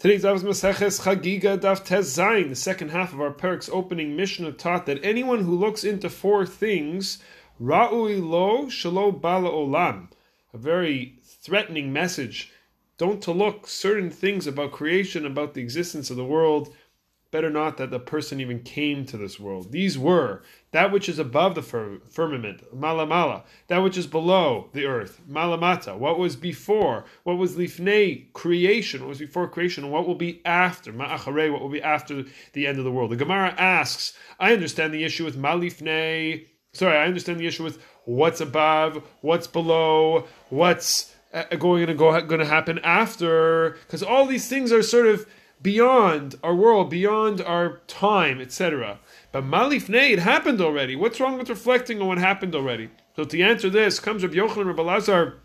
Today's Avos Maseches Chagiga Daf Tez Zayin, the second half of our Perik's opening Mishnah taught that anyone who looks into four things, Ra'ui Lo Shalo Bala Olam, a very threatening message. Don't to look certain things about creation, about the existence of the world, better not that the person even came to this world. These were that which is above the fir- firmament, malamala, that which is below the earth, malamata, what was before, what was lifnei, creation, what was before creation, and what will be after, ma'achare, what will be after the end of the world. The Gemara asks, I understand the issue with malifnei, sorry, I understand the issue with what's above, what's below, what's uh, going to go going to happen after, because all these things are sort of beyond our world, beyond our time, etc. But malifnei, it happened already. What's wrong with reflecting on what happened already? So to answer this, comes Rabbi Yochanan and Rabbi Lazar,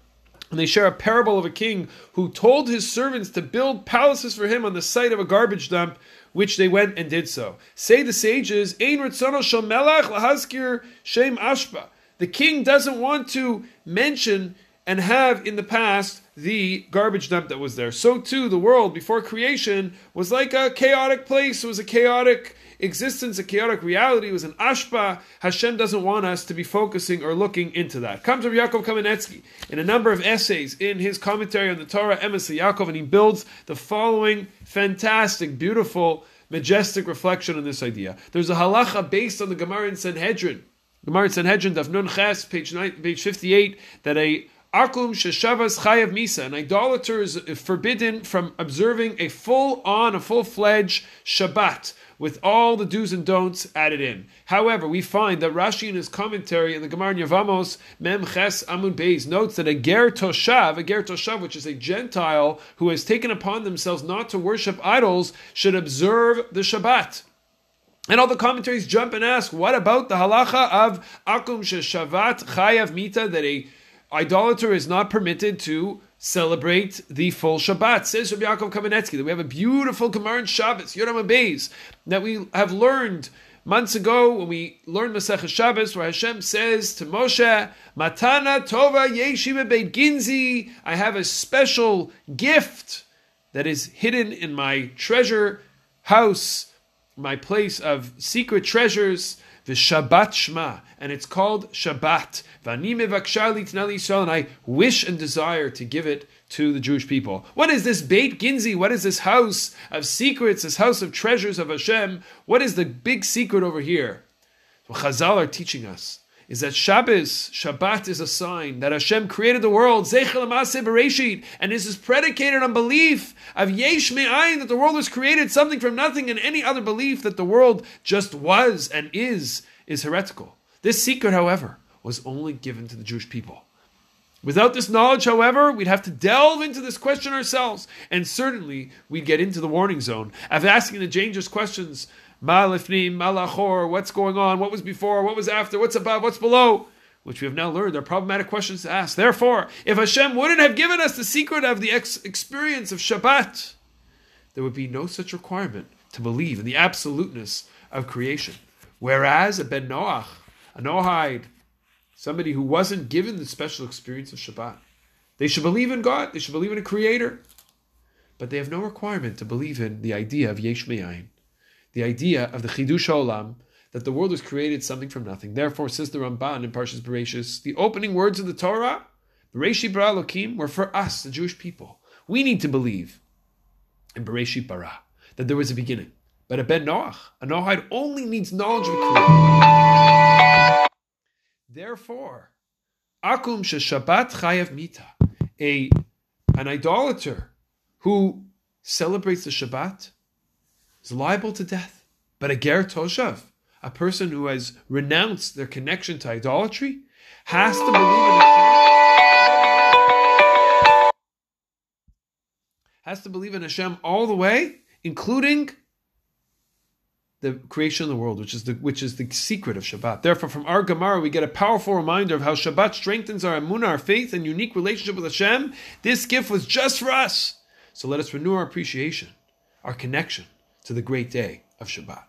and they share a parable of a king who told his servants to build palaces for him on the site of a garbage dump, which they went and did so. Say the sages, Ein Ritzono Shel Melech Lahazkir Shem Ashpa. The king doesn't want to mention and have in the past the garbage dump that was there. So too, the world before creation was like a chaotic place. It was a chaotic existence, a chaotic reality. It was an ashpa. Hashem doesn't want us to be focusing or looking into that. Comes from Yaakov Kamenetsky in a number of essays in his commentary on the Torah, Emes Yaakov, and he builds the following fantastic, beautiful, majestic reflection on this idea. There's a halacha based on the Gemara in Sanhedrin. Gemara in Sanhedrin, Daf Nun Ches, page, page 58, that a Akum sheshavas chayav misa. An idolater is forbidden from observing a full-on, a full-fledged Shabbat with all the do's and don'ts added in. However, we find that Rashi in his commentary in the Gemara Yavamos Mem Ches Amud Beis notes that a ger toshav, a ger toshav, which is a Gentile who has taken upon themselves not to worship idols, should observe the Shabbat. And all the commentaries jump and ask, what about the halacha of akum sheshavat chayav mita that a idolater is not permitted to celebrate the full Shabbat. Says Rabbi Yaakov Kamenetsky that we have a beautiful Gemara in Shabbos, Yoram Beis, that we have learned months ago when we learned Masech Shabbos, where Hashem says to Moshe, Matana Tova Yeshiva Beit Ginzi, I have a special gift that is hidden in my treasure house, my place of secret treasures, the Shabbat Shema, and it's called Shabbat. And I wish and desire to give it to the Jewish people. What is this Beit Ginzi? What is this house of secrets, this house of treasures of Hashem? What is the big secret over here? Chazal are teaching us is that Shabbos, Shabbat is a sign that Hashem created the world, and this is predicated on belief of Yesh Me'ayin, that the world was created something from nothing, and any other belief that the world just was and is, is heretical. This secret, however, was only given to the Jewish people. Without this knowledge, however, we'd have to delve into this question ourselves, and certainly we'd get into the warning zone of asking the dangerous questions Malifnim, Malachor, what's going on, what was before, what was after, what's above, what's below, which we have now learned are problematic questions to ask. Therefore, if Hashem wouldn't have given us the secret of the ex- experience of Shabbat, there would be no such requirement to believe in the absoluteness of creation. Whereas a Ben Noach, a Noahide, somebody who wasn't given the special experience of Shabbat, they should believe in God, they should believe in a creator, but they have no requirement to believe in the idea of Yesh Me'ayin the idea of the Chidush Olam, that the world was created something from nothing. Therefore, says the Ramban in Parshas Bereshis, the opening words of the Torah, Bereshit bara Elokim, were for us, the Jewish people. We need to believe in Bereshit bara, that there was a beginning. But a Ben Noach, a Noahide only needs knowledge of creation. Therefore, Akum Shabbat Chayav Mita, a an idolater who celebrates the Shabbat is liable to death. But a ger toshav, a person who has renounced their connection to idolatry, has to believe in Hashem. Has to believe in Hashem all the way, including the creation of the world, which is the which is the secret of Shabbat. Therefore, from our Gemara, we get a powerful reminder of how Shabbat strengthens our emunah, our faith, and unique relationship with Hashem. This gift was just for us. So let us renew our appreciation, our connection to the great day of Shabbat.